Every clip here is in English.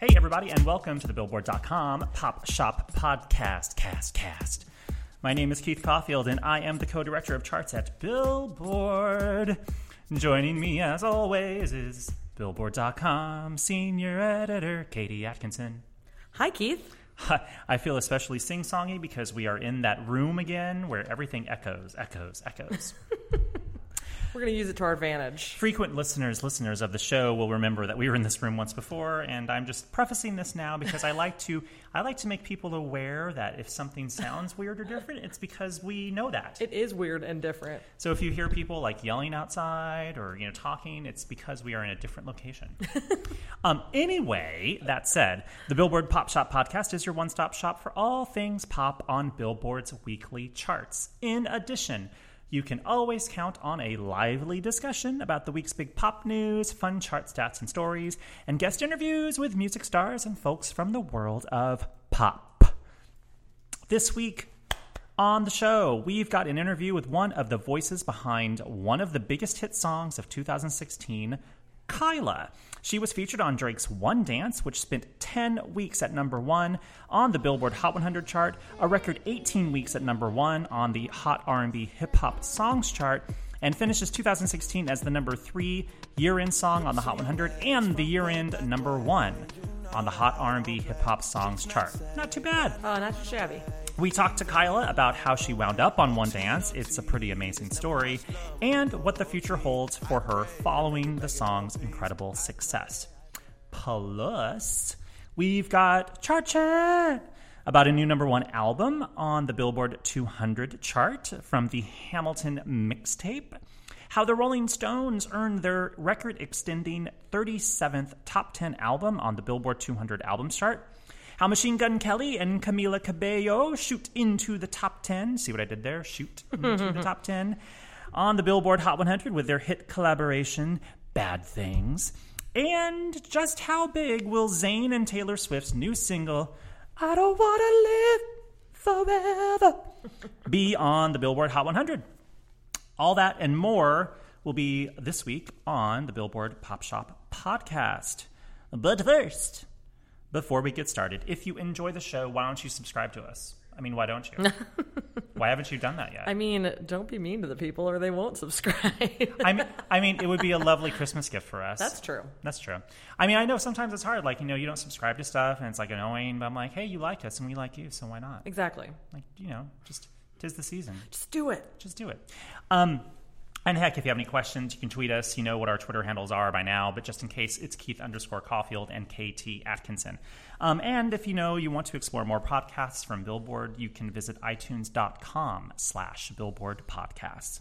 Hey, everybody, and welcome to the Billboard.com Pop Shop Podcast, Cast, Cast. My name is Keith Caulfield, and I am the co director of charts at Billboard. Joining me, as always, is Billboard.com senior editor Katie Atkinson. Hi, Keith. I feel especially sing songy because we are in that room again where everything echoes, echoes, echoes. We're going to use it to our advantage. Frequent listeners, listeners of the show will remember that we were in this room once before, and I'm just prefacing this now because I like to I like to make people aware that if something sounds weird or different, it's because we know that. It is weird and different. So if you hear people like yelling outside or you know talking, it's because we are in a different location. um, anyway, that said, the Billboard Pop Shop podcast is your one-stop shop for all things pop on Billboard's weekly charts. In addition. You can always count on a lively discussion about the week's big pop news, fun chart stats and stories, and guest interviews with music stars and folks from the world of pop. This week on the show, we've got an interview with one of the voices behind one of the biggest hit songs of 2016, Kyla. She was featured on Drake's One Dance, which spent 10 weeks at number one on the Billboard Hot 100 chart, a record 18 weeks at number one on the Hot R&B Hip Hop Songs chart, and finishes 2016 as the number three year-end song on the Hot 100 and the year-end number one on the Hot R&B Hip Hop Songs chart. Not too bad. Oh, not too shabby. We talked to Kyla about how she wound up on One Dance. It's a pretty amazing story, and what the future holds for her following the song's incredible success. Plus, we've got Chart Chat about a new number one album on the Billboard 200 chart from the Hamilton mixtape. How the Rolling Stones earned their record extending 37th top 10 album on the Billboard 200 albums chart how Machine Gun Kelly and Camila Cabello shoot into the top 10. See what I did there? Shoot into the top 10 on the Billboard Hot 100 with their hit collaboration, Bad Things. And just how big will Zayn and Taylor Swift's new single, I Don't Wanna Live Forever, be on the Billboard Hot 100? All that and more will be this week on the Billboard Pop Shop podcast. But first, before we get started, if you enjoy the show, why don't you subscribe to us? I mean, why don't you? why haven't you done that yet? I mean, don't be mean to the people or they won't subscribe. I mean, I mean, it would be a lovely Christmas gift for us. That's true. That's true. I mean, I know sometimes it's hard. Like, you know, you don't subscribe to stuff and it's like annoying, but I'm like, hey, you like us and we like you, so why not? Exactly. Like, you know, just tis the season. Just do it. Just do it. Um, and heck, if you have any questions, you can tweet us. You know what our Twitter handles are by now, but just in case, it's Keith underscore Caulfield and KT Atkinson. Um, and if you know you want to explore more podcasts from Billboard, you can visit itunes.com slash billboard podcasts.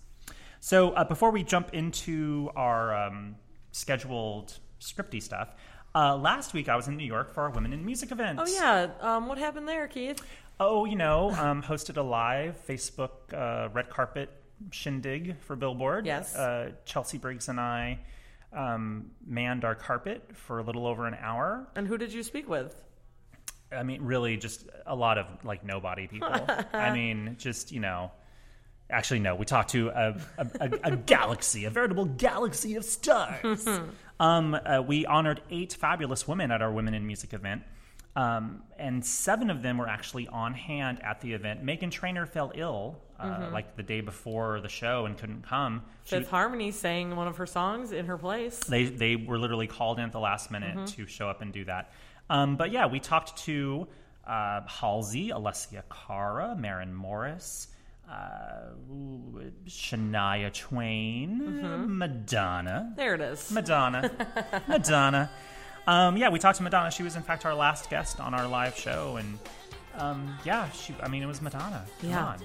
So uh, before we jump into our um, scheduled scripty stuff, uh, last week I was in New York for our Women in Music event. Oh, yeah. Um, what happened there, Keith? Oh, you know, um, hosted a live Facebook uh, red carpet shindig for Billboard. Yes. Uh, Chelsea Briggs and I um, manned our carpet for a little over an hour. And who did you speak with? I mean, really, just a lot of like nobody people. I mean, just you know. Actually, no. We talked to a, a, a, a galaxy, a veritable galaxy of stars. um, uh, we honored eight fabulous women at our Women in Music event. Um, and seven of them were actually on hand at the event. Meghan Trainor fell ill uh, Mm-hmm. like the day before the show and couldn't come. She- Fifth Harmony sang one of her songs in her place. they they were literally called in at the last minute Mm-hmm. to show up and do that. Um, but yeah, we talked to uh, Halsey, Alessia Cara, Maren Morris, uh, Shania Twain, Mm-hmm. Madonna, There it is. Madonna, Madonna. Um, yeah, we talked to Madonna. She was in fact our last guest on our live show, and um, yeah, she. I mean, it was Madonna. Come Yeah. on.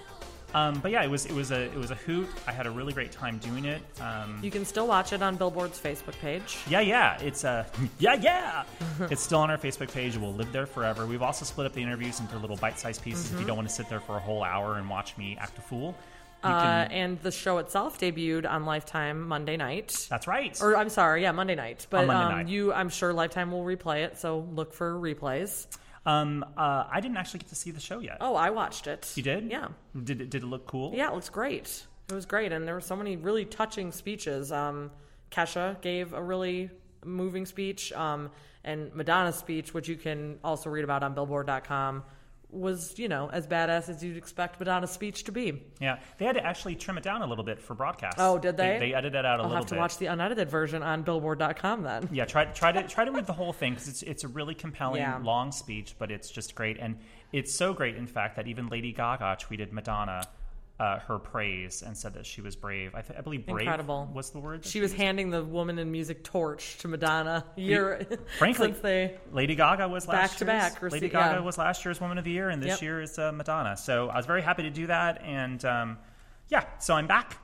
Um, but yeah, it was it was a it was a hoot. I had a really great time doing it. Um, You can still watch it on Billboard's Facebook page. yeah, yeah. It's a yeah, yeah. it's still on our Facebook page. It will live there forever. We've also split up the interviews into little bite-sized pieces. If you don't want to sit there for a whole hour and watch me act a fool, Uh, and the show itself debuted on Lifetime Monday night. That's right. Or I'm sorry, yeah, Monday night. But Monday um, night. you, I'm sure Lifetime will replay it. So look for replays. um, uh, I didn't actually get to see the show yet. Oh, I watched it. You did? Yeah. Did it, did it look cool? Yeah, it looks great. It was great, and there were so many really touching speeches. Um, Kesha gave a really moving speech. Um, and Madonna's speech, which you can also read about on Billboard.com, was you know as badass as you'd expect Madonna's speech to be. Yeah, they had to actually trim it down a little bit for broadcast. Oh, did they? They, edited it out a I'll little have to bit. watch the unedited version on Billboard.com then. Yeah, try try to try to read the whole thing because it's it's a really compelling Yeah. long speech, but it's just great, and it's so great, in fact, that even Lady Gaga tweeted Madonna uh, her praise and said that she was brave. I, th- I believe brave Incredible. was the word. that She was handing the woman in music torch to Madonna year Frankly, they Lady Gaga was last Back to year's, back, Lady Gaga yeah. was last year's Woman of the Year, and this Yep. year is uh, Madonna. So I was very happy to do that, and um, yeah, so I'm back,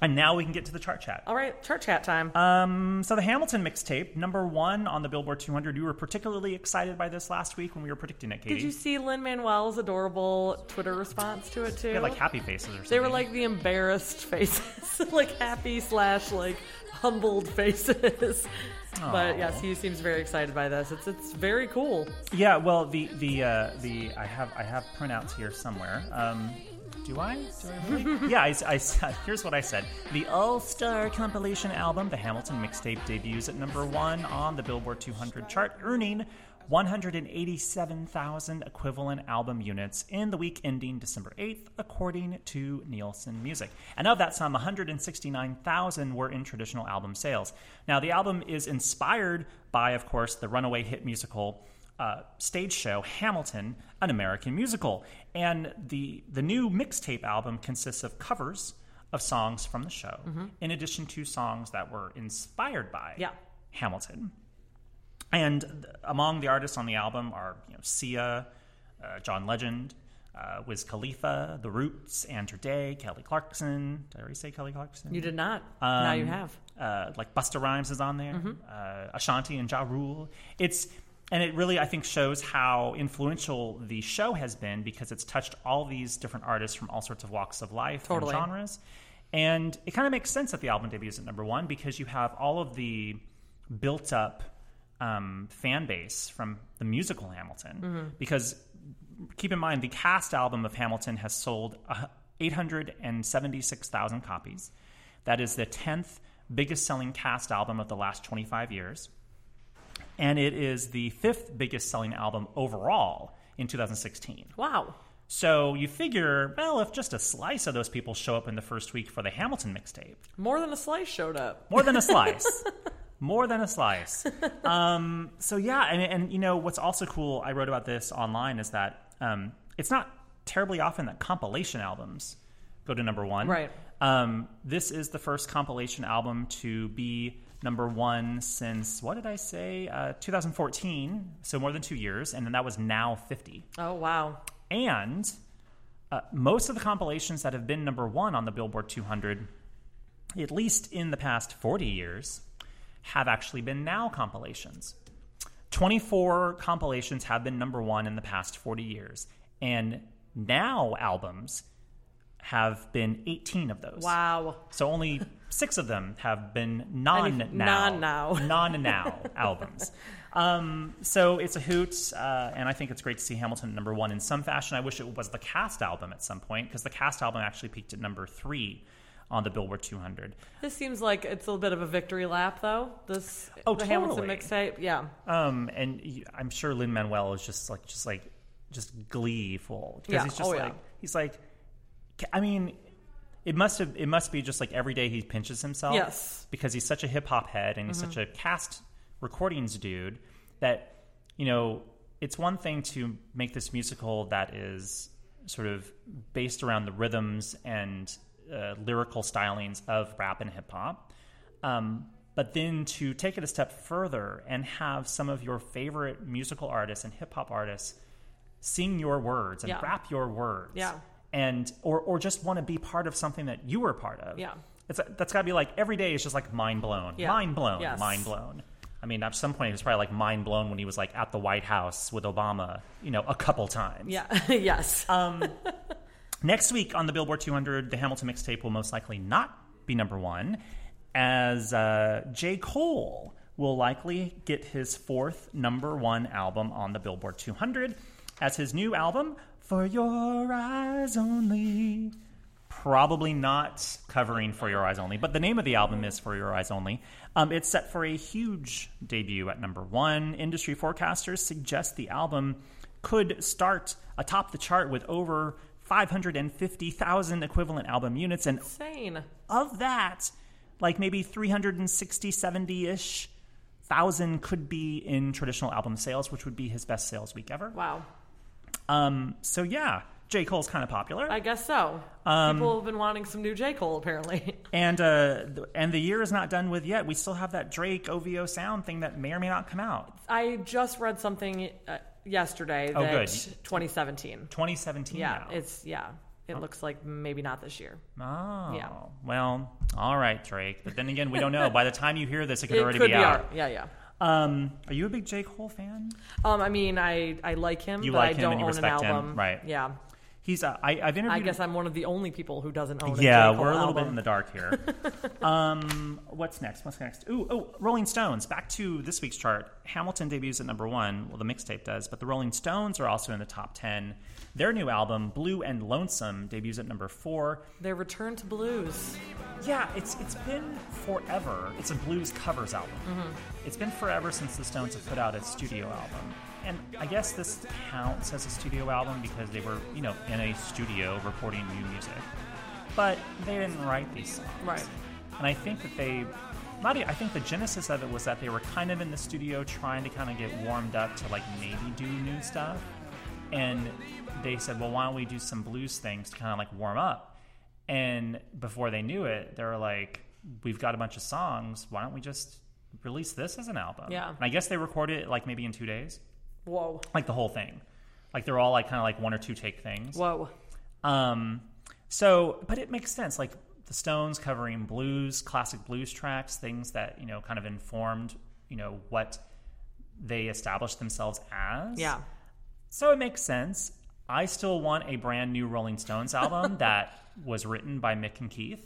and now we can get to the chart chat. All right, chart chat time. Um, so the Hamilton mixtape, number one on the Billboard 200. You were particularly excited by this last week when we were predicting it, Katie. Did you see Lin Manuel's adorable Twitter response to it too? They had like happy faces or something. They were like the embarrassed faces, like happy slash like humbled faces. But yes, he seems very excited by this. It's it's very cool. yeah. Well, the the uh, the I have I have printouts here somewhere. Um, do I? Do I really? yeah. I, I here's what I said. The All Star compilation album, the Hamilton mixtape, debuts at number one on the Billboard 200 chart, earning 187,000 equivalent album units in the week ending December 8th, according to Nielsen Music. And of that sum, 169,000 were in traditional album sales. Now, the album is inspired by, of course, the runaway hit musical uh, stage show Hamilton, an American musical, and the the new mixtape album consists of covers of songs from the show, in addition to songs that were inspired by Yeah. Hamilton. And th- among the artists on the album are you know, Sia, uh, John Legend, uh, Wiz Khalifa, The Roots, Andra Day, Kelly Clarkson. Did I already say Kelly Clarkson? You did not. now you Um, have. uh, like Busta Rhymes is on there, Mm-hmm. uh, Ashanti and Ja Rule. It's and it really I think shows how influential the show has been because it's touched all these different artists from all sorts of walks of life Totally. and genres. And it kind of makes sense that the album debuts at number one because you have all of the built up um, fan base from the musical Hamilton. Mm-hmm. Because keep in mind, the cast album of Hamilton has sold uh, 876,000 copies. That is the 10th biggest selling cast album of the last 25 years. And it is the fifth biggest selling album overall in 2016. Wow. So you figure, well, if just a slice of those people show up in the first week for the Hamilton mixtape, More than a slice showed up. more than a slice. More than a slice. Um, so yeah, and, and you know what's also cool? I wrote about this online is that um, it's not terribly often that compilation albums go to number one. Right. Um, this is the first compilation album to be number one since what did I say? Uh, 2014. So more than two years, and then that was now 50. Oh wow. And uh, most of the compilations that have been number one on the Billboard 200, at least in the past 40 years, have actually been now compilations. 24 compilations have been number one in the past 40 years. And now albums have been 18 of those. Wow. So only six of them have been non now non-now. non now albums. Um, so it's a hoot, uh, and I think it's great to see Hamilton at number one in some fashion. I wish it was the cast album at some point because the cast album actually peaked at number three on the Billboard 200. This seems like it's a little bit of a victory lap, though. This Oh, the Hamilton totally. mixtape, yeah. Um, and I'm sure Lin Manuel is just like just like just gleeful because Yeah. he's just Oh, yeah. like he's like, I mean, it must have it must be just like every day he pinches himself. Yes. because he's such a hip hop head and he's such a cast recordings dude that you know it's one thing to make this musical that is sort of based around the rhythms and uh, lyrical stylings of rap and hip hop. Um, but then to take it a step further and have some of your favorite musical artists and hip hop artists sing your words and Yeah. rap your words. Yeah. And or or just want to be part of something that you were part of. Yeah. It's that's got to be like every day is just like mind blown. Yeah. Mind blown. Yes. Mind blown. I mean, at some point he was probably like mind blown when he was like at the White House with Obama, you know, a couple times. Yeah. yes. Um, Next week on the Billboard 200, the Hamilton mixtape will most likely not be number one, as uh, J. Cole will likely get his fourth number one album on the Billboard 200, as his new album, For Your Eyes Only, probably not covering For Your Eyes Only, but the name of the album is For Your Eyes Only. Um, it's set for a huge debut at number one. Industry forecasters suggest the album could start atop the chart with over 550,000 equivalent album units. And Insane. of that, like maybe 360, 70 ish thousand could be in traditional album sales, which would be his best sales week ever. Wow. Um, so yeah, J. Cole's kind of popular. I guess so. Um, People have been wanting some new J. Cole, apparently. and uh, th- and the year is not done with yet. We still have that Drake OVO sound thing that may or may not come out. I just read something uh, yesterday Oh, that good. 2017. 2017 Yeah, now. it's yeah. It looks like maybe not this year. oh, yeah. Well, all right, Drake. But then again, we don't know. By the time you hear this, it could It already could be, be out. art. Yeah, yeah. Um, are you a big J. Cole fan? Um, I mean, I I like him, You but like I him don't and you own an respect him, album. right. Yeah. He's. Uh, I, I've interviewed. I guess I'm one of the only people who doesn't own a Yeah, J. Cole we're a little bit in the dark here. um, what's next? What's next? Ooh, oh, Rolling Stones. Back to this week's chart. Hamilton debuts at number one. Well, the mixtape does, but the Rolling Stones are also in the top ten. Their new album, Blue and Lonesome, debuts at number four. Their return to blues. Yeah, it's it's been forever. It's a blues covers album. Mm-hmm. It's been forever since the Stones have put out a studio album. And I guess this counts as a studio album because they were, you know, in a studio recording new music. But they didn't write these songs. Right. And I think that they not I think the genesis of it was that they were kind of in the studio trying to kind of get warmed up to like maybe do new stuff. And they said, "Well, why don't we do some blues things to kind of like warm up?" And before they knew it, they were like, "We've got a bunch of songs. Why don't we just release this as an album?" Yeah. And I guess they recorded it like maybe in 2 days. Whoa. Like the whole thing. Like they're all like kind of like one or two take things. Whoa. Um, so, but it makes sense. Like the Stones covering blues, classic blues tracks, things that you know kind of informed you know what they established themselves as. Yeah. So it makes sense. I still want a brand new Rolling Stones album that was written by Mick and Keith.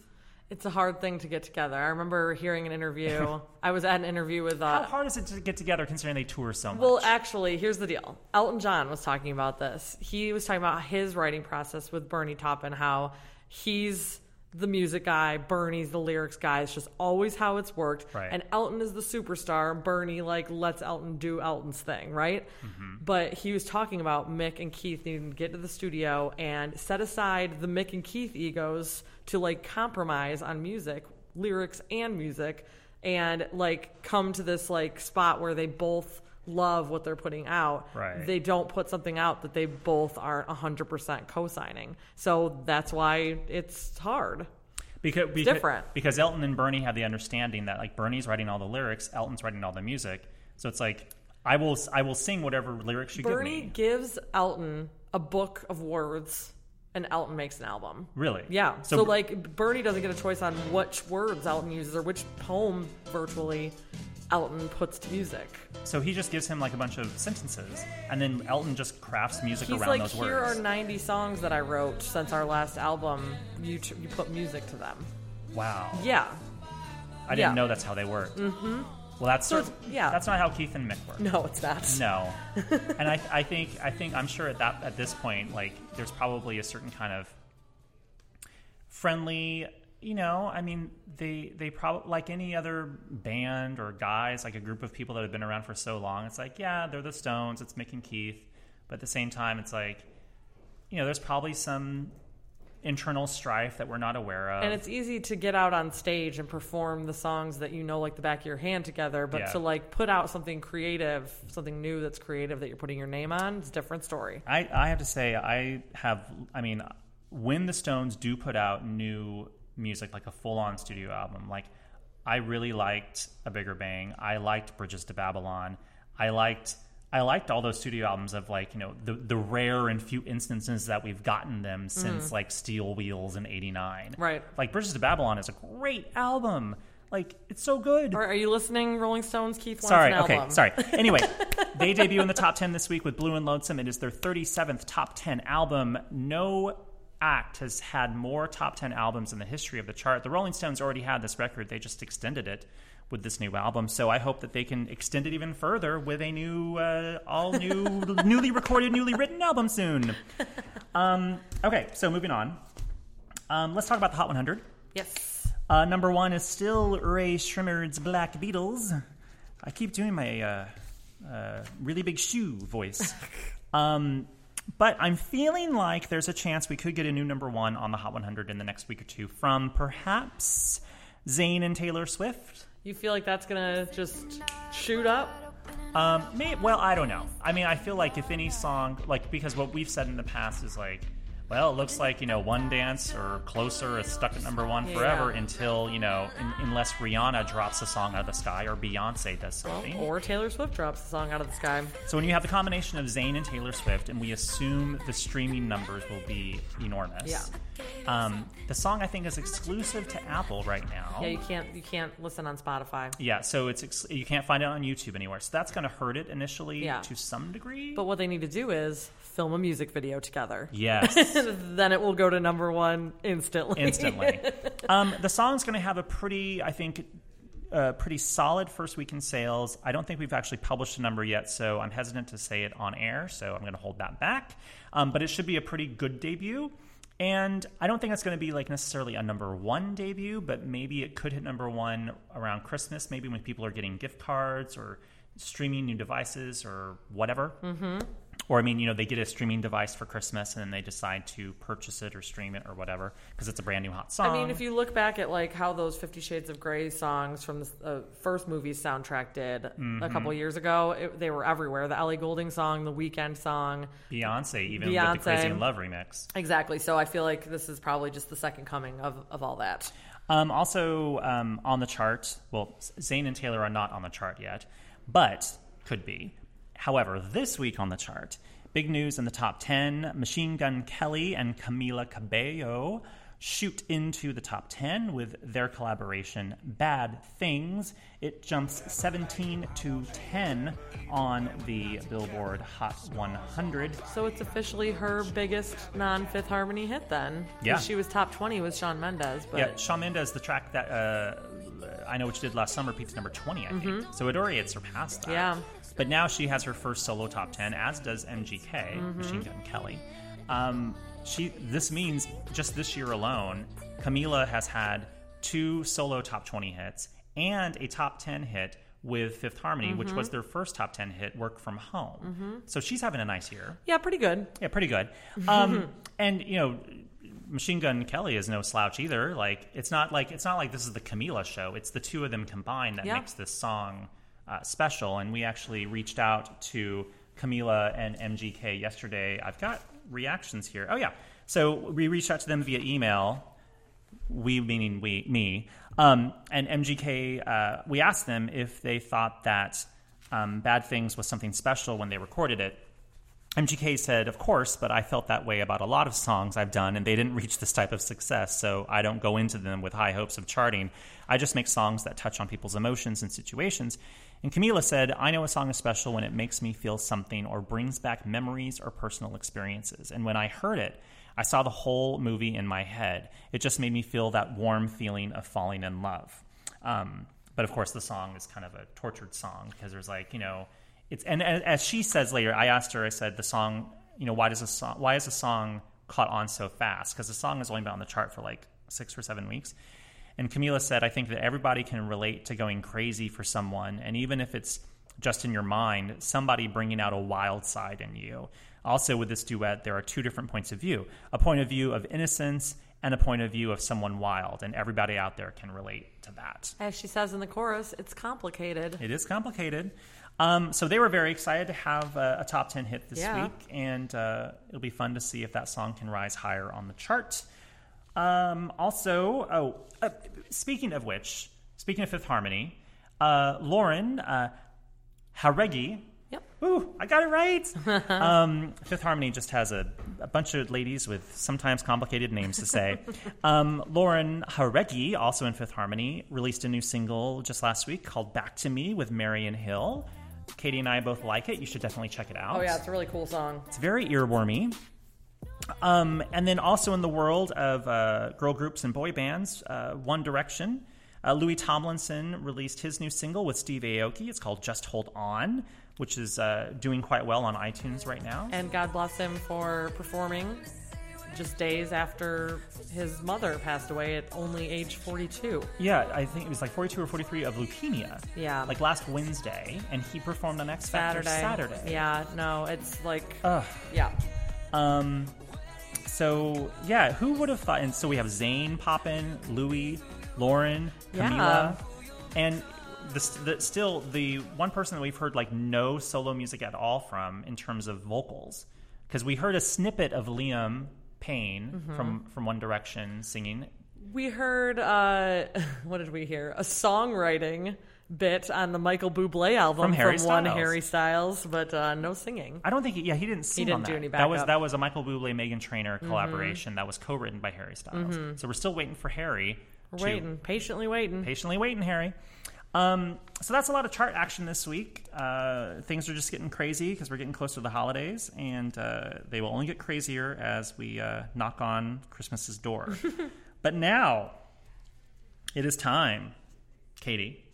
It's a hard thing to get together. I remember hearing an interview. I was at an interview with Uh, How hard is it to get together considering they tour so much? Well, actually, here's the deal. Elton John was talking about this. He was talking about his writing process with Bernie Taupin, how he's the music guy, Bernie's the lyrics guy. It's just always how it's worked. Right. And Elton is the superstar. Bernie like lets Elton do Elton's thing, right? Mm-hmm. But he was talking about Mick and Keith needing to get to the studio and set aside the Mick and Keith egos to like compromise on music, lyrics and music, and like come to this like spot where they both love what they're putting out. Right. They don't put something out that they both aren't 100% co-signing. So that's why it's hard. because, because different. because Elton and Bernie have the understanding that like Bernie's writing all the lyrics, Elton's writing all the music. So it's like I will I will sing whatever lyrics you Bernie give me. gives Elton a book of words and Elton makes an album. Really? Yeah. So, So, like Bernie doesn't get a choice on which words Elton uses or which poem virtually Elton puts to music. so he just gives him like a bunch of sentences, and then Elton just crafts music He's around like, those here words. are 90 songs that I wrote since our last album. You you put music to them. wow. Yeah. I didn't yeah. know that's how they worked. Mm-hmm. Well, that's So it's- yeah. That's not how Keith and Mick work. No, it's not. No, and I, I think I think I'm sure at that at this point, like there's probably a certain kind of friendly. You know, I mean, they they probably like any other band or guys, like a group of people that have been around for so long. It's like, yeah, they're the Stones. It's Mick and Keith, but at the same time, it's like, you know, there's probably some internal strife that we're not aware of. And it's easy to get out on stage and perform the songs that you know like the back of your hand together, but Yeah. to like put out something creative, something new that's creative that you're putting your name on, it's a different story. I, I have to say, I have, I mean, when the Stones do put out new music, like a full on studio album, like I really liked A Bigger Bang. I liked Bridges to Babylon. I liked. I liked all those studio albums of like you know the the rare and few instances that we've gotten them mm. since like Steel Wheels in '89. Right. Like Bridges to Babylon is a great album. Like it's so good. Right, are you listening, Rolling Stones? Keith wants Sorry. Okay. album. Sorry. Anyway, they debut in the top 10 this week with Blue and Lonesome. It is their 37th top 10 album. No act has had more top 10 albums in the history of the chart. The Rolling Stones already had this record, they just extended it with this new album. So I hope that they can extend it even further with a new, uh, all new, newly recorded, newly written album soon. Um, okay, so moving on. Um, let's talk about the Hot 100. Yes. Uh, number one is still Rae Sremmurd's Black Beatles. I keep doing my uh, uh, really big shoe voice. um, but I'm feeling like there's a chance we could get a new number one on the Hot 100 in the next week or two from perhaps Zayn and Taylor Swift. You feel like that's gonna just shoot up? Um, may, well, I don't know. I mean, I feel like if any song, like, because what we've said in the past is like, well, it looks like, you know, One Dance or Closer is stuck at number one forever Yeah. until, you know, in, unless Rihanna drops a song out of the sky or Beyonce does something. Or Taylor Swift drops a song out of the sky. So when you have the combination of Zayn and Taylor Swift, and we assume the streaming numbers will be enormous. Yeah. Um, the song I think is exclusive to Apple right now. Yeah, you can't you can't listen on Spotify. Yeah, so it's ex- you can't find it on YouTube anywhere. So that's going to hurt it initially Yeah. to some degree. But what they need to do is film a music video together. yes. then it will go to number one instantly. instantly. um, the song's going to have a pretty, I think, uh, pretty solid first week in sales. I don't think we've actually published a number yet, so I'm hesitant to say it on air, so I'm going to hold that back. Um, but it should be a pretty good debut. And I don't think it's going to be like necessarily a number one debut, but maybe it could hit number one around Christmas, maybe when people are getting gift cards or streaming new devices or whatever. Mm-hmm. Or I mean, you know, they get a streaming device for Christmas and then they decide to purchase it or stream it or whatever because it's a brand new hot song. I mean, if you look back at like how those Fifty Shades of Grey songs from the uh, first movie's soundtrack did a couple years ago, it, they were everywhere. The Ellie Goulding song, the Weeknd song, Beyonce, even with Beyonce. the Crazy in Love remix. exactly. So I feel like this is probably just the second coming of, of all that. Um, also um, on the chart, well, Zayn and Taylor are not on the chart yet, but could be. However, this week on the chart, big news in the top 10 Machine Gun Kelly and Camila Cabello shoot into the top 10 with their collaboration Bad Things. It jumps 17 to 10 on the Billboard Hot 100. So it's officially her biggest non Fifth Harmony hit then. Yeah. She was top 20 with Shawn Mendes. But Yeah, Shawn Mendes, the track that uh, I know what you did last summer, peaked number 20, I think. So it already had surpassed that. Mm-hmm. Yeah. But now she has her first solo top 10, as does MGK, Mm-hmm. Machine Gun Kelly. Um, she. This means just this year alone, Camila has had two solo top 20 hits and a top 10 hit with Fifth Harmony, which Mm-hmm. was their first top 10 hit, Work From Home. So she's having a nice year. yeah, pretty good. Yeah, pretty good. Um, and you know, Machine Gun Kelly is no slouch either. Like it's not like it's not like this is the Camila show. It's the two of them combined that Yeah. makes this song uh, special. And we actually reached out to Camila and MGK yesterday. I've got reactions here. Oh yeah, so we reached out to them via email we meaning we me um, and mgk uh, we asked them if they thought that um, bad things was something special when they recorded it mgk said of course but i felt that way about a lot of songs i've done and they didn't reach this type of success so i don't go into them with high hopes of charting i just make songs that touch on people's emotions and situations and camila said i know a song is special when it makes me feel something or brings back memories or personal experiences and when i heard it I saw the whole movie in my head. It just made me feel that warm feeling of falling in love. Um, but of course, the song is kind of a tortured song because there's like you know, it's and, and as she says later, I asked her, I said the song, you know, why does a song, why is a song caught on so fast? Because the song has only been on the chart for like six or seven weeks. And Camila said, I think that everybody can relate to going crazy for someone, and even if it's just in your mind, somebody bringing out a wild side in you. Also, with this duet, there are two different points of view a point of view of innocence and a point of view of someone wild, and everybody out there can relate to that. As she says in the chorus, it's complicated. It is complicated. Um, so they were very excited to have a, a top 10 hit this Yeah. week, and uh, it'll be fun to see if that song can rise higher on the chart. Um, also, oh, uh, speaking of which, speaking of Fifth Harmony, uh, Lauren uh, Jauregui. Yep. Ooh, I got it right. um, Fifth Harmony just has a, a bunch of ladies with sometimes complicated names to say. um, Lauren Jauregui, also in Fifth Harmony, released a new single just last week called Back to Me with Marian Hill. Katie and I both like it. You should definitely check it out. Oh, yeah, it's a really cool song. It's very earwormy. Um, and then also in the world of uh, girl groups and boy bands, uh, One Direction, uh, Louis Tomlinson released his new single with Steve Aoki. It's called Just Hold On, which is uh, doing quite well on iTunes right now. And God bless him for performing just days after his mother passed away at only age 42. Yeah, I think it was like 42 or 43 of leukemia. Yeah. Like last Wednesday, and he performed on X Factor Saturday. Saturday. Yeah, no, it's like, Ugh. yeah. Um, so yeah, who would have thought? And so we have Zayn poppin', Louis, Lauren, Yeah. Camila, and the, the still the one person that we've heard like no solo music at all from in terms of vocals, because we heard a snippet of Liam Payne Mm-hmm. from from One Direction singing. We heard, uh, what did we hear? A songwriting bit on the Michael Bublé album From Harry one Styles. Harry Styles, but uh, no singing. I don't think he, yeah he didn't sing He didn't on that. do any that was that was a Michael Bublé Meghan Trainor collaboration that was co-written by Harry Styles. So we're still waiting for Harry. We're waiting, patiently waiting. patiently waiting, Harry. Um, so that's a lot of chart action this week. Uh, things are just getting crazy because we're getting close to the holidays, and uh, they will only get crazier as we uh, knock on Christmas's door. but now it is time, Katie,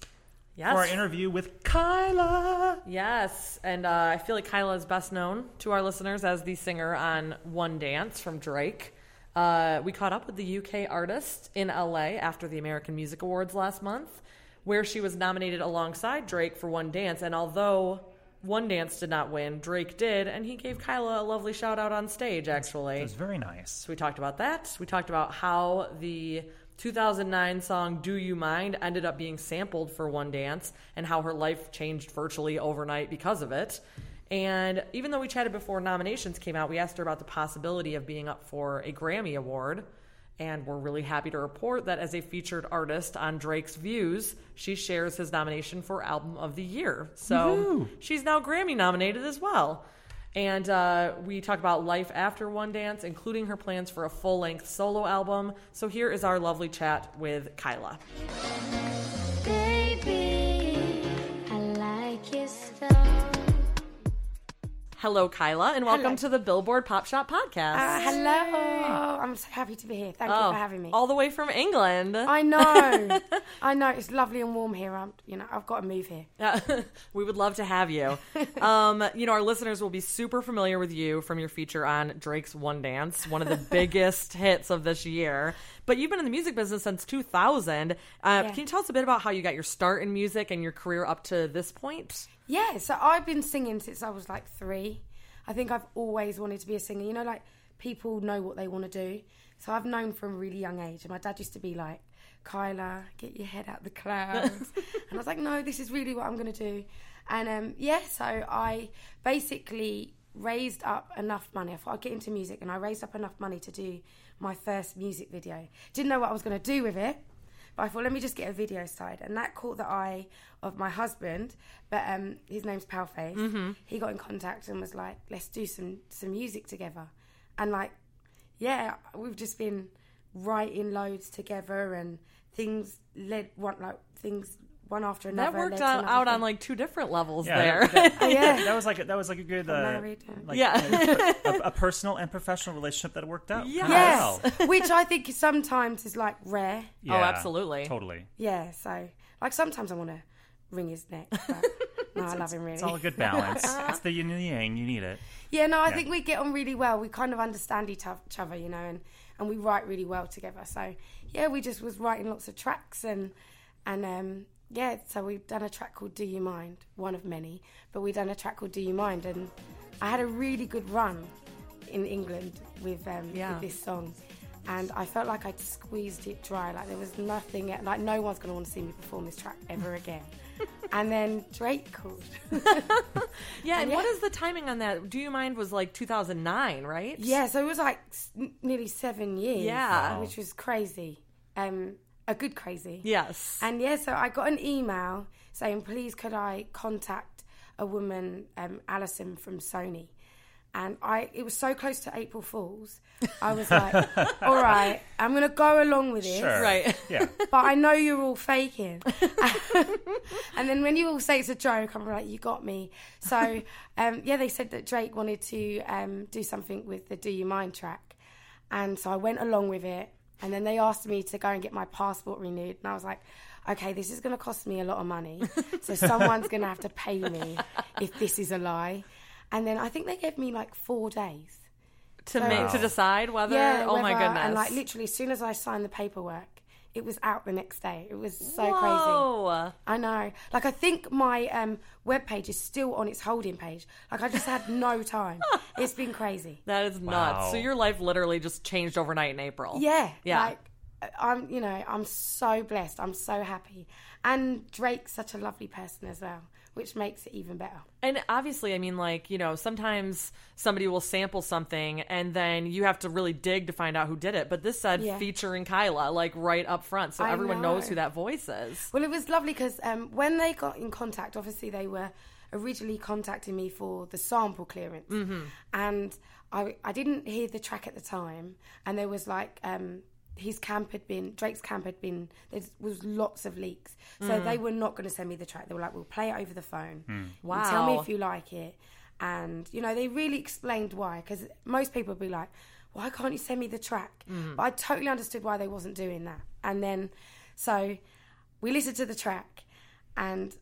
Yes. for our interview with Kyla. Yes, and uh, I feel like Kyla is best known to our listeners as the singer on One Dance from Drake. Uh, we caught up with the UK artist in LA after the American Music Awards last month, where she was nominated alongside Drake for One Dance. And although One Dance did not win, Drake did, and he gave Kyla a lovely shout out on stage, actually. It was very nice. So we talked about that. We talked about how the 2009 song Do You Mind ended up being sampled for One Dance and how her life changed virtually overnight because of it. And even though we chatted before nominations came out, we asked her about the possibility of being up for a Grammy Award. And we're really happy to report that as a featured artist on Drake's Views, she shares his nomination for Album of the Year. So she's now Grammy nominated as well. And uh, we talk about life after One Dance, including her plans for a full length solo album. So here is our lovely chat with Kyla. Baby, Hello, Kyla, and welcome Hello. to the Billboard Pop Shop podcast. Uh, hello. I'm so happy to be here. Thank you Oh, for having me. all the way from England. I know. I know. It's lovely and warm here. I'm, you know, I've got to move here. We would love to have you. Um, you know, our listeners will be super familiar with you from your feature on Drake's One Dance, one of the biggest hits of this year. But you've been in the music business since 2000. Uh, Yeah. Can you tell us a bit about how you got your start in music and your career up to this point? Yeah, so I've been singing since I was like three. I think I've always wanted to be a singer. You know, like people know what they want to do. So I've known from a really young age. And my dad used to be like, Kyla, get your head out of the clouds. and I was like, no, this is really what I'm going to do. And um, yeah, so I basically raised up enough money. I thought I'd get into music and I raised up enough money to do my first music video. Didn't know what I was going to do with it. But I thought, let me just get a video side. And that caught the eye of my husband. But um, his name's Paleface. Mm-hmm. He got in contact and was like, let's do some, some music together. And like, yeah, we've just been writing loads together and things led one like things one after another. That worked led out, another out on like two different levels Yeah, there. that, Oh, yeah. that was like a, that was like a good uh, married, yeah. like, Yeah. a, a personal and professional relationship that worked out. Yes. Yes, well. which I think sometimes is like rare. Yeah, absolutely. totally. Yeah, so like sometimes I want to wring his neck. But no, I love him really. It's all a good balance. it's the yin and the yang. You need it. Yeah, no, I Yeah. think we get on really well. We kind of understand each each other, you know, and, and we write really well together. So yeah, we just was writing lots of tracks and and um, yeah, so we've done a track called "Do You Mind," one of many, but we've done a track called "Do You Mind," and I had a really good run in England with um, Yeah. with this song. And I felt like I'd squeezed it dry. Like there was nothing, like no one's going to want to see me perform this track ever again. and then Drake called. Yeah, and Yeah. what is the timing on that? Do you mind was like 2009, right? Yeah, so it was like s- nearly seven years. Yeah. Which was crazy. Um, a good crazy. Yes. And yeah, so I got an email saying, please could I contact a woman, um, Alison from Sony. And I, it was so close to April Fools. I was like, all right, I'm going to go along with it. Sure. Right. Yeah. But I know you're all faking. and then when you all say it's a joke, I'm like, you got me. So, um, yeah, they said that Drake wanted to um, do something with the Do You Mind track. And so I went along with it. And then they asked me to go and get my passport renewed. And I was like, okay, this is going to cost me a lot of money. So someone's going to have to pay me if this is a lie. And then I think they gave me like four days. to So- make to decide whether. Yeah. oh my goodness! And like literally, as soon as I signed the paperwork, it was out the next day. It was so crazy. Whoa. I know. Like I think my um, web page is still on its holding page. Like I just had no time. it's been crazy. That is nuts. So your life literally just changed overnight in April. Yeah. Yeah. Like I'm, you know, I'm so blessed. I'm so happy. And Drake's such a lovely person as well, which makes it even better. And obviously, I mean, like, you know, sometimes somebody will sample something and then you have to really dig to find out who did it. But this said Yeah. featuring Kyla, like right up front. So I everyone knows who that voice is. Well, it was lovely because um, when they got in contact, obviously they were originally contacting me for the sample clearance, Mm-hmm. and I I didn't hear the track at the time, and there was like um, his camp had been Drake's camp had been there was lots of leaks, so Mm. they were not going to send me the track. They were like, "We'll play it over the phone. and Wow. tell me if you like it." And you know, they really explained why, because most people would be like, "Why can't you send me the track?" Mm. But I totally understood why they wasn't doing that. And then, so we listened to the track, and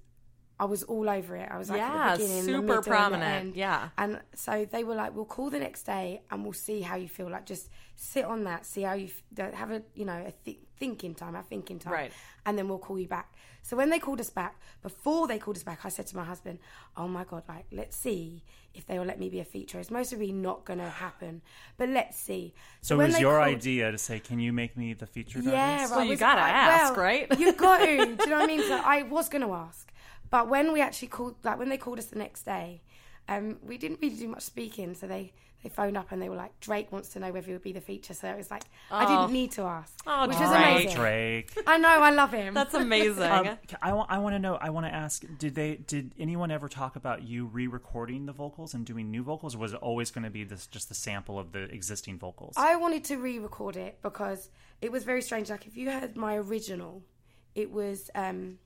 I was all over it. I was like, Yeah, at the beginning, super the prominent, end. yeah. And so they were like, "We'll call the next day, and we'll see how you feel. Like, just sit on that, see how you f- have a, you know, a th- thinking time, a thinking time, Right. And then we'll call you back." So when they called us back, before they called us back, I said to my husband, "Oh my god, like, let's see if they will let me be a feature. It's most probably not going to happen, but let's see." So it was your called- idea to say, "Can you make me the featured yeah, artist?" right. Well, you gotta I- ask, well, right? You got to. Do you know what I mean? So I was going to ask, but when we actually called, like when they called us the next day, um, we didn't really do much speaking. So they they phoned up and they were like, Drake wants to know whether it would be the feature. So it was like I didn't need to ask, Oh, which was amazing. Drake. I know, I love him. That's amazing. Um, I want. I want to know. I want to ask. Did they? Did anyone ever talk about you re-recording the vocals and doing new vocals, or was it always going to be this just the sample of the existing vocals? I wanted to re-record it because it was very strange. Like if you heard my original, it was um,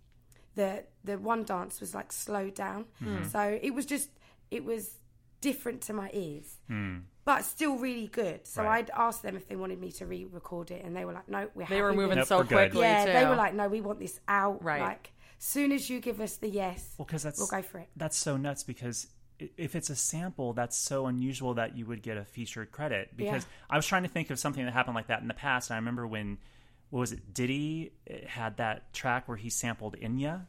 the the one dance was like slowed down, hmm. Hmm. so it was just it was different to my ears, hmm. but still really good. So Right. I'd asked them if they wanted me to re-record it, and they were like, "No, we're they happy were moving it." So we're good. quickly, Yeah, too. they were like, "No, we want this out." Right. Like, soon as you give us the yes, well, because that's we'll go for it. That's so nuts because if it's a sample, that's so unusual that you would get a featured credit. Because I was trying to think of something that happened like that in the past, and I remember when. What was it? Diddy uh, had that track where he sampled Enya,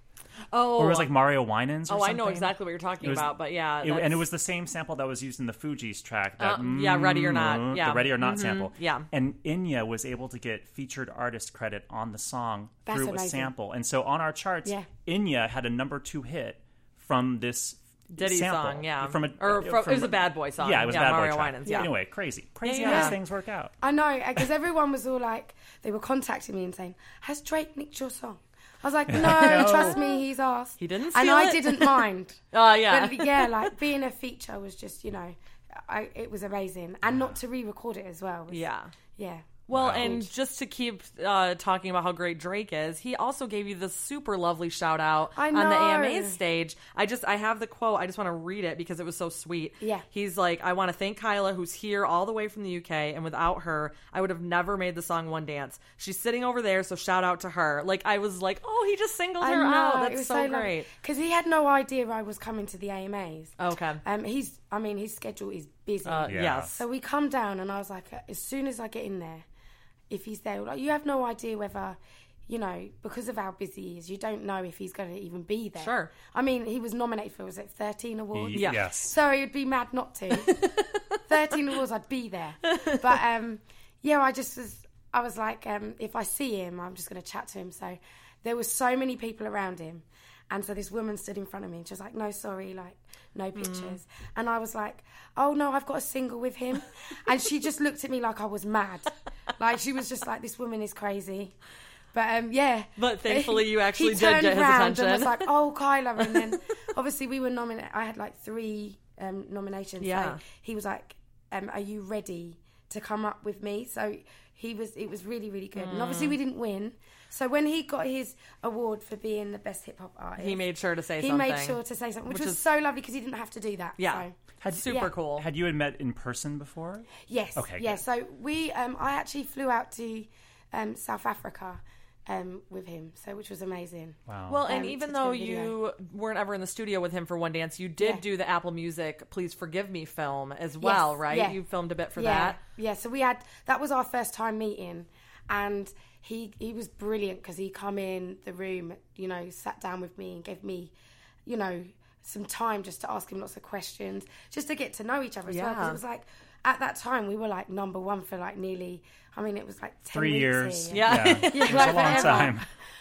oh, or it was like Mario Winans. Or oh, I know exactly what you're talking was- about. But yeah, It- and it was the same sample that was used in the Fugees track. That Uh, yeah, Ready or Not, mm, yeah. the Ready or Not Mhm, sample. yeah. and Enya was able to get featured artist credit on the song That's through a sample. And so on our charts, Yeah. Enya had a number two hit from this Diddy sample. song, yeah. from a Or uh, from- it was a Bad Boy song. Yeah, it was a Yeah, bad Mario boy track. Winans, yeah. Anyway, crazy, crazy Yeah, how these things work out. I know, because everyone was all like, they were contacting me and saying, "Has Drake nicked your song?" I was like, "No, trust me, he's asked." He didn't and steal I it? didn't mind. Oh yeah. But yeah, like being a feature was just, you know, I, it was amazing, and not to re-record it as well. was- yeah. yeah. Well, and just to keep uh, talking about how great Drake is, he also gave you this super lovely shout out on the know. AMA stage. I just I have the quote. I just want to read it because it was so sweet. Yeah. He's like, I want to thank Kyla, who's here all the way from the UK, and without her, I would have never made the song One Dance. She's sitting over there, so shout out to her. Like I was like, oh, he just singled her out. That's so, great. because he had no idea I was coming to the AMAs. Okay. Um, he's, I mean, his schedule is busy. Uh, Yeah. Yes. So we come down, and I was like, as soon as I get in there, if he's there, like, you have no idea whether, you know, because of how busy he is, you don't know if he's going to even be there. Sure. I mean, he was nominated for was it thirteen awards? Y- Yeah. Yes. So it'd be mad not to. thirteen awards, I'd be there. But um, yeah, I just was. I was like, um, if I see him, I'm just going to chat to him. So there were so many people around him. And so this woman stood in front of me and she was like, no, sorry, like, no pictures. And I was like, oh, no, I've got a single with him. and she just looked at me like I was mad. Like, she was just like, this woman is crazy. But um, yeah. But thankfully you actually did get his attention. And was like, oh, Kyla. And then obviously we were nominated. I had like three um, nominations. Yeah. So he was like, um, are you ready to come up with me? So he was, it was really, really good. And obviously Mm. we didn't win. So when he got his award for being the best hip hop artist, he made sure to say something. he something. made sure to say something, which, Which was is- so lovely because he didn't have to do that. Yeah. So. Had, Super Yeah. cool. had you had met in person before? Yes. Okay, Yeah. good. So we, um, I actually flew out to um, South Africa um, with him, so which was amazing. Wow. Well, and Um, even to do though a video. you weren't ever in the studio with him for One Dance, you did Yeah. do the Apple Music "Please Forgive Me" film as well, Yes, right? yeah. You filmed a bit for yeah, that. yeah. So we had that was our first time meeting, and he he was brilliant because he come in the room, you know, sat down with me and gave me, you know, some time just to ask him lots of questions, just to get to know each other as well. Because it was like at that time we were like number one for like nearly. I mean, it was like 10 Three years. here. Yeah. Yeah. Yeah, It was like a long time.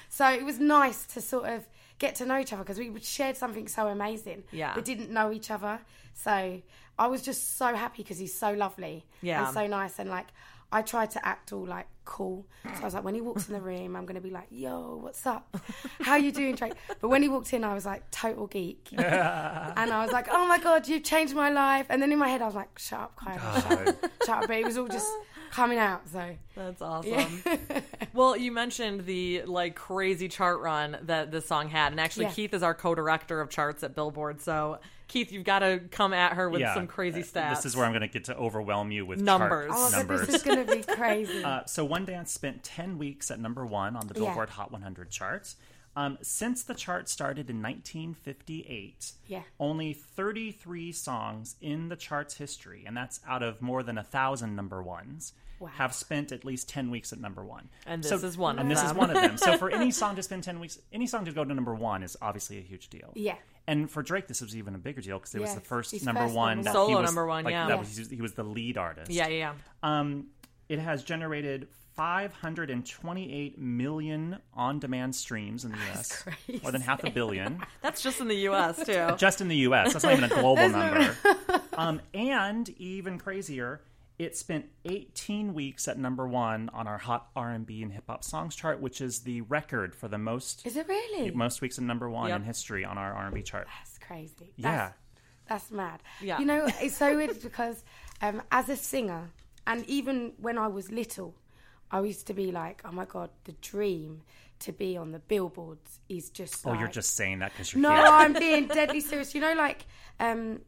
So it was nice to sort of get to know each other because we shared something so amazing. Yeah. We didn't know each other. So I was just so happy because he's so lovely. Yeah. And so nice. And like, I tried to act all like cool. So I was like, when he walks in the room, I'm going to be like, yo, what's up? How you doing, Drake? But when he walked in, I was like, total geek. and I was like, oh my God, you've changed my life. And then in my head, I was like, shut up, Kyla. Shut up. Shut up. But it was all just coming out. So. That's awesome. well, you mentioned the like crazy chart run that this song had, and actually, Yeah. Keith is our co-director of charts at Billboard. So, Keith, you've got to come at her with yeah. some crazy Uh, stats. This is where I'm going to get to overwhelm you with Numbers. chart Oh, numbers. this is going to be crazy. Uh, so One Dance spent 10 weeks at number one on the Yeah. Billboard Hot 100 charts. Um, since the chart started in 1958, Yeah. only 33 songs in the chart's history, and that's out of more than a thousand number ones, Wow. have spent at least 10 weeks at number one. And So- this is one of And this is them. one of them. So for any song to spend 10 weeks, any song to go to number one is obviously a huge deal. Yeah. And for Drake, this was even a bigger deal because it was the first his number first one number that one. he Solo was number one, like, yeah. that Yeah. was he was the lead artist. yeah, yeah, yeah. Um, it has generated 528 million on-demand streams in the U.S. crazy. More than half a billion, That's just in the U.S. too. just in the U.S. That's not even a global number. um, and even crazier, it spent 18 weeks at number one on our Hot R&B and Hip Hop Songs chart, which is the record for the most Is it really? most weeks in number one Yep. in history on our R&B chart. That's crazy. Yeah. That's, that's mad. Yeah. You know, it's so weird because um, as a singer, and even when I was little, I used to be like, oh my God, the dream to be on the billboards is just Oh, like, you're just saying that because you're No, here. I'm being deadly serious. You know, like, um,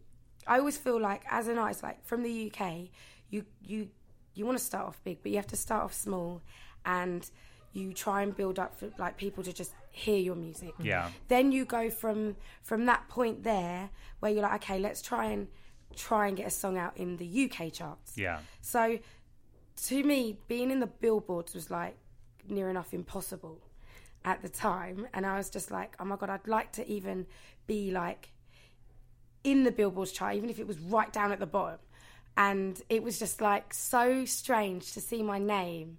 I always feel like as an artist, like from the UK, you you you want to start off big, but you have to start off small, and you try and build up for like people to just hear your music. Yeah. Then you go from from that point there where you're like, okay, let's try and try and get a song out in the UK charts. Yeah. So to me, being in the billboards was like near enough impossible at the time. And I was just like, oh my God, I'd like to even be like in the billboards chart, even if it was right down at the bottom. And it was just like so strange to see my name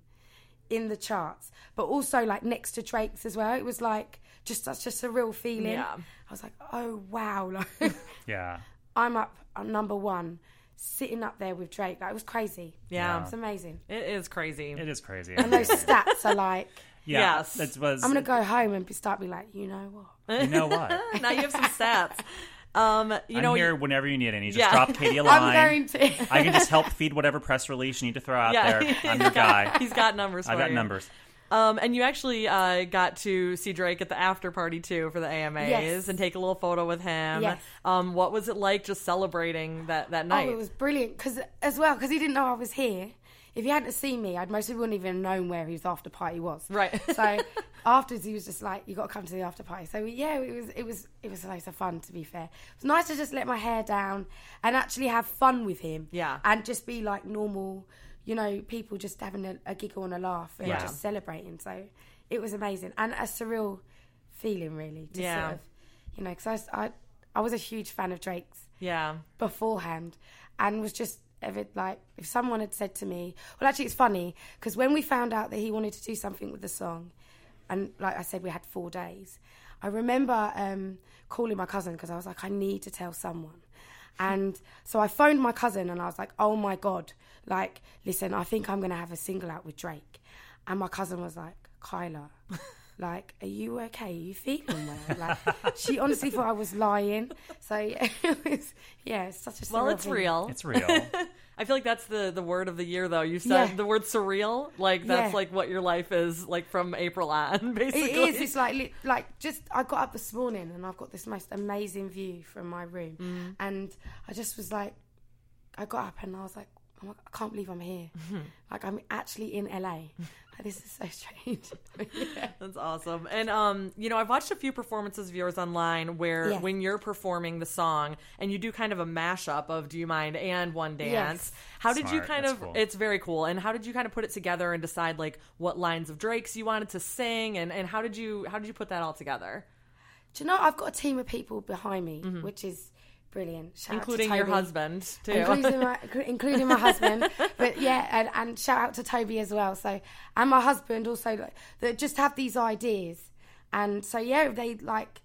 in the charts, but also like next to Drake's as well. It was like just such just a real feeling. Yeah. I was like, oh wow, like Yeah. I'm up I'm number one, sitting up there with Drake. Like, it was crazy. Yeah. It's amazing. It is crazy. It is crazy. And those stats are like, yeah, Yes. That was. I'm gonna go home and be- start be like, you know what? You know what? now you have some stats. Um, you I'm know, here whenever you need any. Just Yeah. drop Katie a line. I'm going to. I can just help feed whatever press release you need to throw out yeah, there. I'm your guy. He's got numbers. I for got you. numbers. Um, and you actually uh, got to see Drake at the after party too for the AMAs Yes. and take a little photo with him. Yes. Um, what was it like just celebrating that that night? Oh, it was brilliant because as well because he didn't know I was here. If he hadn't seen me, I'd most people wouldn't even known where his after party was. Right. So afterwards, he was just like, "You got to come to the after party." So yeah, it was it was it was a loads of fun. To be fair, it was nice to just let my hair down and actually have fun with him. Yeah. and just be like normal, you know, people just having a, a giggle and a laugh and Yeah. just celebrating. So it was amazing and a surreal feeling, really. To Yeah. Sort of, you know, because I, I I was a huge fan of Drake's yeah. beforehand and was just ever like if someone had said to me well actually it's funny because when we found out that he wanted to do something with the song and like i said we had four days i remember um, calling my cousin because i was like i need to tell someone and so i phoned my cousin and i was like oh my god like listen i think i'm going to have a single out with drake and my cousin was like kyla like, are you okay? Are you feeling well? Like, she honestly thought I was lying. So yeah, it was, yeah, it's such a Well, it's feeling. real. It's real. I feel like that's the the word of the year, though. You said Yeah. the word surreal. Like that's Yeah. like what your life is like from April on, basically. It is. It's like like just I got up this morning and I've got this most amazing view from my room, Mm. and I just was like, I got up and I was like, oh my, I can't believe I'm here. like I'm actually in LA. Like, this is so strange. yeah. That's awesome. And um, you know, I've watched a few performances of yours online where Yeah. when you're performing the song and you do kind of a mashup of Do You Mind and One Dance. Yes. How did you kind That's of cool. it's very cool. And how did you kind of put it together and decide like what lines of Drake's you wanted to sing and, and how did you how did you put that all together? Do you know I've got a team of people behind me, which is brilliant. Shout out to Including your husband too. including my, including my husband. But yeah, and, and shout out to Toby as well. So and my husband also like, that just have these ideas, and so yeah, they like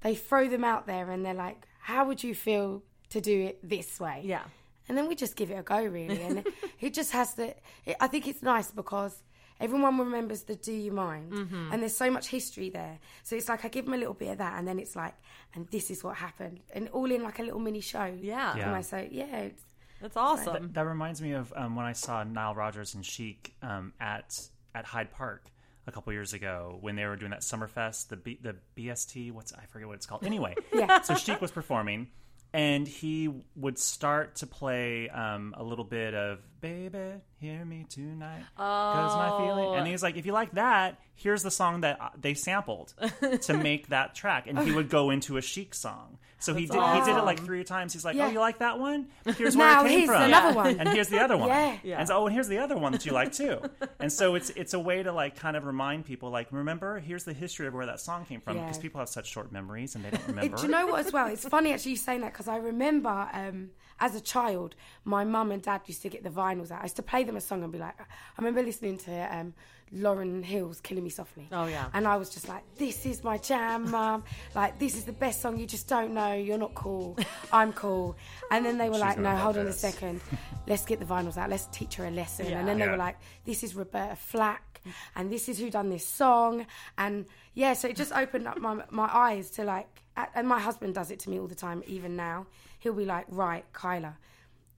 they throw them out there, and they're like, "How would you feel to do it this way?" yeah. and then we just give it a go really, and it, it just has to. It, I think it's nice because. Everyone remembers the "Do You Mind," Mm-hmm. and there's so much history there. So it's like I give them a little bit of that, and then it's like, and this is what happened, and all in like a little mini show. Yeah. Yeah. Almost. So yeah, it's, That's awesome. That, that reminds me of um, when I saw Nile Rodgers and Chic um, at at Hyde Park a couple years ago when they were doing that Summerfest, the B, the BST. What's I forget what it's called. Anyway, Yeah. So Chic was performing, and he would start to play um, a little bit of "Baby, Hear Me Tonight," because my feeling. And he's like, if you like that, here's the song that uh, they sampled to make that track, and he would go into a Chic song. So he did. He did it like three times. He's like, Yeah. "Oh, you like that one? Here's where Now it came here's from." another one. and here's the other one. Yeah. Yeah. And so, oh, and here's the other one that you like too. and so it's it's a way to like kind of remind people, like, remember, here's the history of where that song came from, Yeah. because people have such short memories and they don't It- remember. do you know what as well? It's funny actually you saying that because I remember um, as a child, my mum and dad used to get the vinyls out. I used to play them a song and be like, I remember listening to um, Lauryn Hill's "Killing Me Softly." Oh, yeah. and I was just like, "This is my jam, mum. Like this is the best song. You just don't know. You're not cool. I'm cool." And then they were She's like, "No, love hold on a second. Let's get the vinyls out. Let's teach her a lesson." Yeah. And then they Yeah. were like, "This is Roberta Flack, and this is who done this song." And yeah, so it just opened up my my eyes to like, and my husband does it to me all the time. Even now, he'll be like, "Right, Kyla,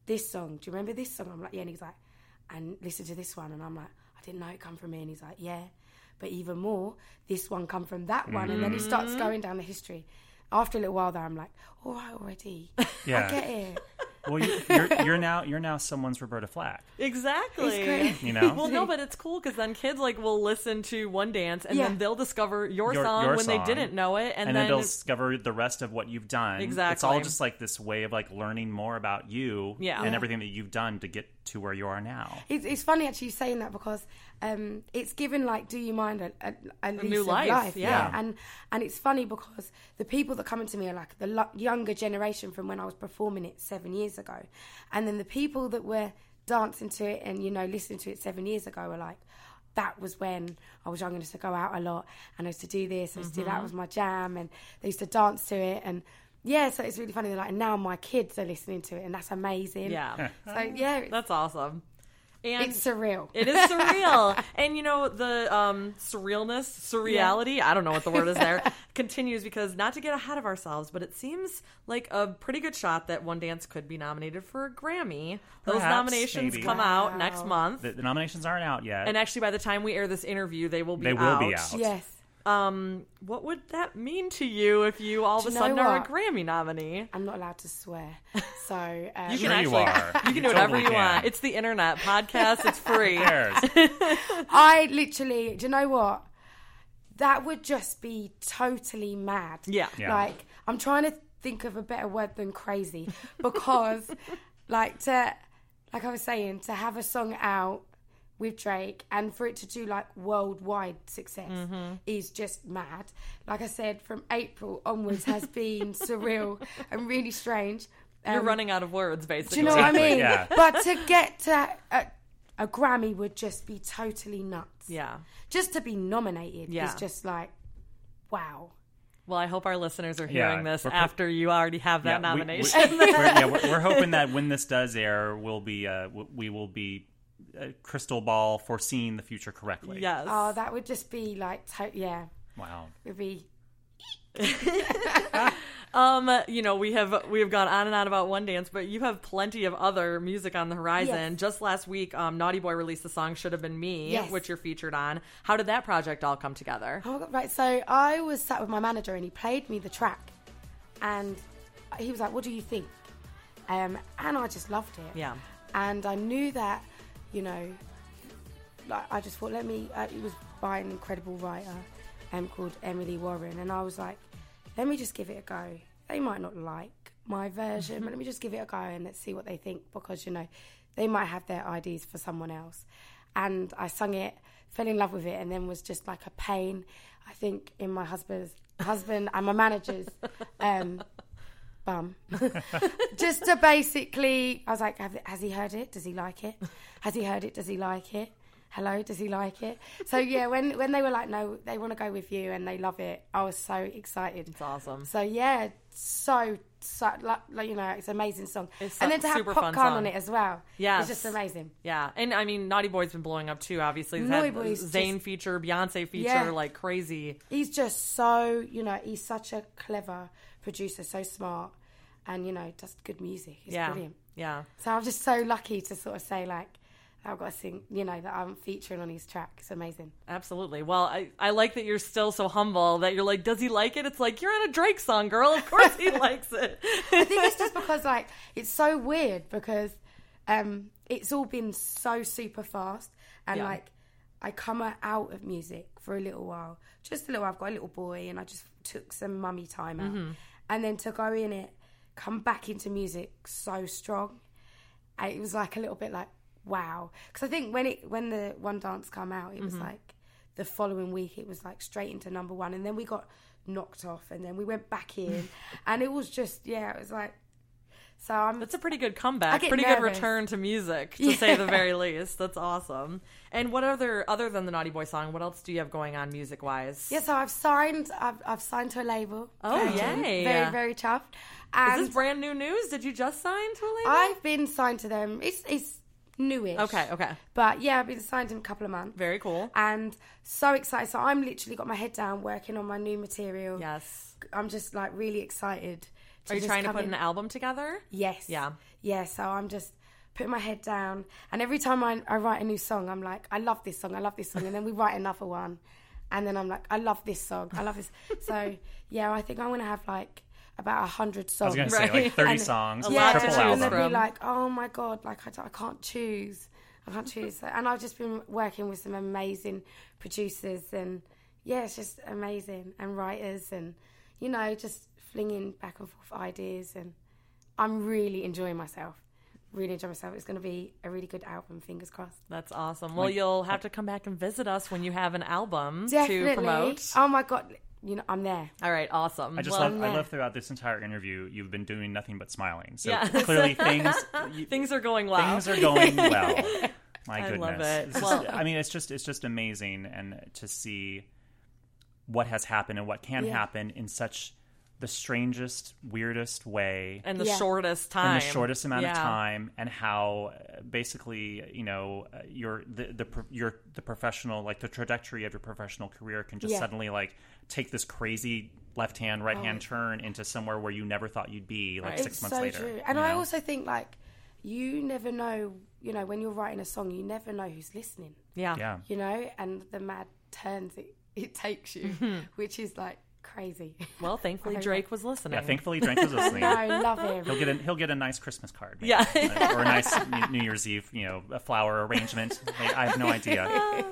this song. Do you remember this song?" I'm like, "Yeah," and he's like, "And listen to this one," and I'm like, "I didn't know it come from me," and he's like, "Yeah." But even more, this one come from that one, and then he starts mm. going down the history. After a little while, there, I'm like, "All right, already, Yeah. I get it." Well, you, you're you're now you're now someone's Roberta Flack. Exactly. You know? Well, no, but it's cool because then kids like will listen to One Dance and Yeah. then they'll discover your, Your- song your when they didn't know it, and, and, then, then they'll discover the rest of what you've done. Exactly. It's all just like this way of like learning more about you Yeah. and Yeah. everything that you've done to get to where you are now. It's, it's funny actually saying that because um, it's given like "Do You Mind" a, a, a, lease new of life, yeah. and and it's funny because the people that come into me are like the lo- younger generation from when I was performing it seven years ago, and then the people that were dancing to it and you know listening to it seven years ago are like. That was when I was young and used to go out a lot and I used to do this, I used to do that was my jam and they used to dance to it and yeah, so it's really funny. They're like, now my kids are listening to it and that's amazing. yeah, So yeah, that's awesome. And it's surreal. It is surreal. and you know, the um, surrealness, surreality, I don't know what the word is there, continues because not to get ahead of ourselves, but it seems like a pretty good shot that One Dance could be nominated for a Grammy. Those nominations maybe. come out next month. The, the nominations aren't out yet. and actually, by the time we air this interview, they will be They will out. be out. Yes. Um, what would that mean to you if you all of a you know sudden are a? Grammy nominee? I'm not allowed to swear. So um, You Sure can you actually are. you can do whatever totally you can. want. It's the internet podcast. It's free. I literally, do you know what? That would just be totally mad. Yeah. Yeah. Like, I'm trying to think of a better word than crazy because, like, to, like I was saying, to have a song out with Drake and for it to do like worldwide success Mm-hmm. is just mad. Like I said, from April onwards has been surreal and really strange. You're Um, running out of words, basically. Do you know what I mean? yeah. But to get to a, a Grammy would just be totally nuts. Yeah. Just to be nominated Yeah. is just like, wow. Well, I hope our listeners are Yeah, hearing this we're after you already have that Yeah, we- we- nomination. we're, yeah, we're, we're hoping that when this does air, we'll be uh, we will be crystal ball foreseeing the future correctly. yes. Oh, that would just be like, to- yeah, Wow. it would be. Um, you know, we have we have gone on and on about One Dance, but you have plenty of other music on the horizon. Yes. Just last week, um, Naughty Boy released the song "Should Have Been Me," Yes. which you're featured on. How did that project all come together? Oh, my God, right. So I was sat with my manager and he played me the track, and he was like, "What do you think?" Um, and I just loved it. Yeah. and I knew that, you know, like I just thought, let me. Uh, it was by an incredible writer, um, called Emily Warren, and I was like, let me just give it a go. They might not like my version, but let me just give it a go and let's see what they think because you know, they might have their ideas for someone else. And I sung it, fell in love with it, and then was just like a pain. I think in my husband's husband and my manager's um, bum. just to basically, I was like, have, has he heard it? Does he like it? Has he heard it? Does he like it? Hello, does he like it? So yeah, when when they were like, no, they want to go with you and they love it, I was so excited. It's awesome. So yeah, so so like, like, you know, it's an amazing song. It's and then to have Popcaan on it as well. Yeah. it's just amazing. Yeah, and I mean, Naughty Boy's been blowing up too. Obviously, He's Naughty Boy's Zayn just- feature, Beyonce feature, Yeah. like crazy. He's just so you know, he's such a clever producer, so smart, and you know, just good music. He's yeah, brilliant. yeah. So I'm just so lucky to sort of say like, I've got to sing, you know, that I'm featuring on his track. It's amazing. Absolutely. Well, I, I like that you're still so humble that you're like, does he like it? It's like, you're on a Drake song, girl. Of course he likes it. I think it's just because like it's so weird because um, it's all been so super fast and Yeah. like I come out of music for a little while, just a little. I've got a little boy and I just took some mummy time out, Mm-hmm. and then to go in it, come back into music so strong. It was like a little bit like wow because I think when it when the one dance come out, it was Mm-hmm. like the following week it was like straight into number one, and then we got knocked off, and then we went back in, and it was just yeah, it was like. So I'm That's a pretty good comeback. Pretty good return to music, to say the very least. That's awesome. And what other, other than the Naughty Boy song, what else do you have going on music wise? Yeah, so I've signed. I've, I've signed to a label. Oh, yay. Very, very chuffed. Is this brand new news? Did you just sign to a label? I've been signed to them. It's it's newish. Okay, okay. But yeah, I've been signed in a couple of months. Very cool. And so excited. So I'm literally got my head down working on my new material. Yes. I'm just like really excited. Are you trying to put in. an album together? Yes. Yeah. Yeah. So I'm just putting my head down, and every time I, I write a new song, I'm like, I love this song, I love this song, and then we write another one, and then I'm like, I love this song, I love this. so yeah, I think I'm gonna have like about a hundred I songs. was going to say Right. like 30 And- songs, A a lot to triple and album. they'll from. be like, oh my god, like I, I can't choose, I can't choose. And I've just been working with some amazing producers, and yeah, it's just amazing, and writers, and you know, just flinging back and forth ideas, and I'm really enjoying myself. Really enjoying myself. It's going to be a really good album. Fingers crossed. That's awesome. Well, you'll have to come back and visit us when you have an album Definitely. to promote. Oh my god, you know, I'm there. All right, awesome. I just well, love, I love throughout this entire interview, you've been doing nothing but smiling. So Yes. clearly things, you, things are going well. things are going well. My I goodness. love it. This is- Well- I mean, it's just, it's just amazing. And to see what has happened and what can Yeah. happen in such the strangest, weirdest way. and the Yeah. shortest time. in the shortest amount of time, and how uh, basically you know uh, your the the your the professional like the trajectory of your professional career can just Yeah. suddenly like take this crazy left hand right hand turn into somewhere where you never thought you'd be like Right. six it's months so later. true. And you I know? also think like you never know. You know, when you're writing a song, you never know who's listening. Yeah. yeah. You know, and the mad turns it it takes you, which is like crazy. Well, thankfully Drake was listening. Yeah, thankfully Drake was listening. no, I love him. He'll get a, he'll get a nice Christmas card, maybe. Yeah. or a nice New- New Year's Eve, you know, a flower arrangement. I have no idea.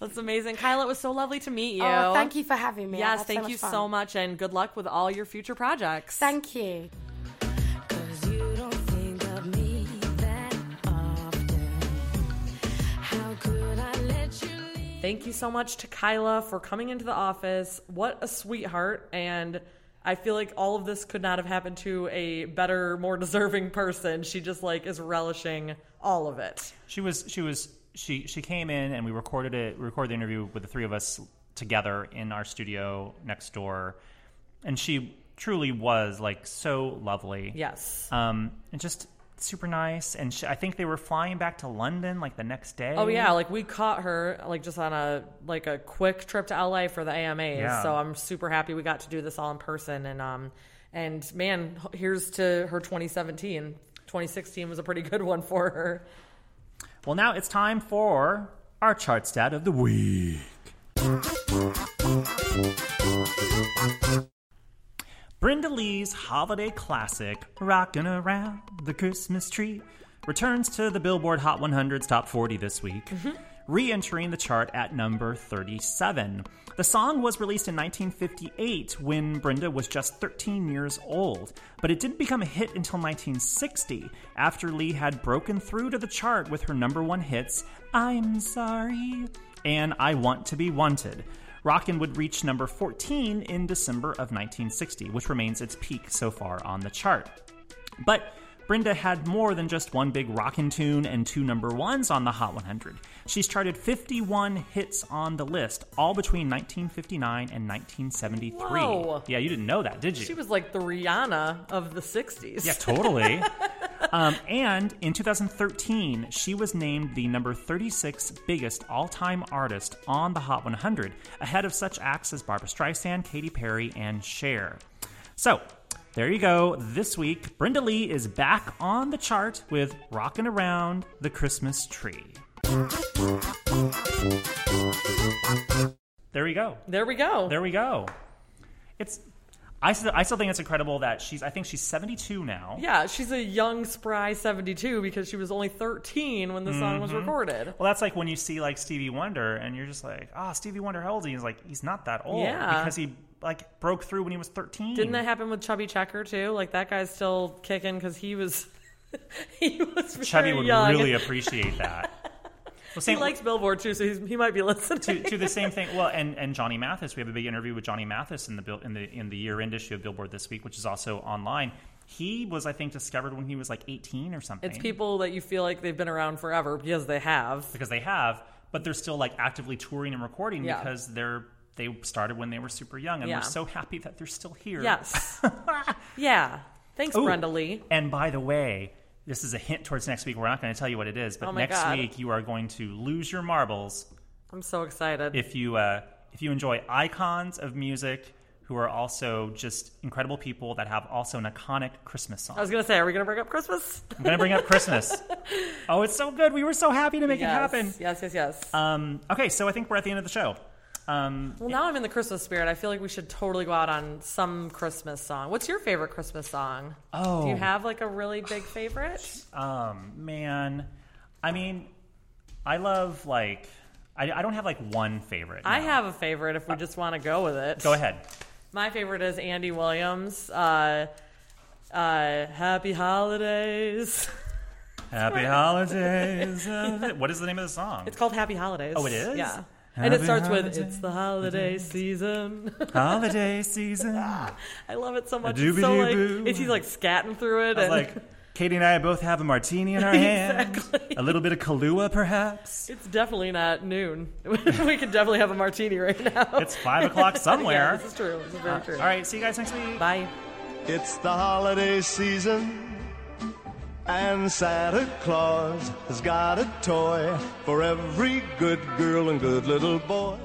That's amazing. Kyla, it was so lovely to meet you. Oh, thank you for having me. Yes, thank much you fun. so much, and good luck with all your future projects. Thank you. Thank you so much to Kyla for coming into the office. What a sweetheart. And I feel like all of this could not have happened to a better, more deserving person. She just like is relishing all of it. She was she was she she came in and we recorded it we recorded the interview with the three of us together in our studio next door and she truly was like so lovely Yes. um and just super nice and she, i think they were flying back to london like the next day Oh yeah, like we caught her like just on a like a quick trip to LA for the AMAs. Yeah. So I'm super happy we got to do this all in person and um and man, here's to her 2017. 2016 was a pretty good one for her. well now it's time for our chart stat of the week Brenda Lee's holiday classic, Rockin' Around the Christmas Tree, returns to the Billboard Hot 100's top 40 this week, mm-hmm. re entering the chart at number 37. The song was released in 1958 when Brenda was just 13 years old, but it didn't become a hit until 1960 after Lee had broken through to the chart with her number one hits, I'm Sorry and I Want to Be Wanted. Rockin' would reach number 14 in December of 1960, which remains its peak so far on the chart. But Brenda had more than just one big rockin' tune and two number ones on the Hot 100. She's charted 51 hits on the list, all between 1959 and 1973. Whoa. Yeah, you didn't know that, did you? She was like the Rihanna of the 60s. Yeah, totally. um, and in 2013, she was named the number 36 biggest all time artist on the Hot 100, ahead of such acts as Barbra Streisand, Katy Perry, and Cher. So, there you go. This week, Brenda Lee is back on the chart with Rockin' Around the Christmas Tree. There we go. There we go. There we go. It's. I still, I still think it's incredible that she's. I think she's 72 now. yeah, she's a young, spry 72 because she was only 13 when the song was recorded. Well, that's like when you see like Stevie Wonder, and you're just like, ah, Stevie Wonder, how old is he? He's like, he's not that old Yeah. because he like broke through when he was 13. Didn't that happen with Chubby Checker too? Like that guy's still kicking because he was he was very Chubby would young. really appreciate that. Well, he same, likes Billboard too, so he's, he might be listening. to, to the same thing. Well, and, and Johnny Mathis, we have a big interview with Johnny Mathis in the in the in the year end issue of Billboard this week, which is also online. He was, I think, discovered when he was like 18 or something. it's people that you feel like they've been around forever because they have. because they have, but they're still like actively touring and recording Yeah. because they're they started when they were super young, and Yeah. we're so happy that they're still here. Yes. yeah. Thanks, Ooh, Brenda Lee. And by the way, this is a hint towards next week. We're not going to tell you what it is, but Oh next God. week you are going to lose your marbles I'm so excited. if you uh, if you enjoy icons of music who are also just incredible people that have also an iconic Christmas song. I was gonna say, are we gonna bring up Christmas? I'm going to bring up Christmas. oh, it's so good. We were so happy to make yes. it happen. Yes, yes, yes. Um, okay, so I think we're at the end of the show. Um, well, now I'm in the Christmas spirit. I feel like we should totally go out on some Christmas song. What's your favorite Christmas song? oh, Do you have like a really big favorite? Um, man, I mean, I love like I, I don't have like one favorite. I have a favorite if we just want to go with it. Go ahead. My favorite is Andy Williams. Uh, uh, Happy Holidays. Happy holidays. uh, what is the name of the song? It's called Happy Holidays. Oh, it is? Yeah. And it Happy starts with "It's the holiday season." Holiday season. I I love it so much. It's so like, doobie-doo. it's he's like scatting through it, was and like, Katie and I both have a martini in our hand. Exactly. A little bit of Kahlua, perhaps. it's definitely not noon. we could definitely have a martini right now. It's five o'clock yeah, somewhere. this is true. This is very uh, true. All right, see you guys next week. Bye. It's the holiday season, and Santa Claus has got a toy for every good girl and good little boy.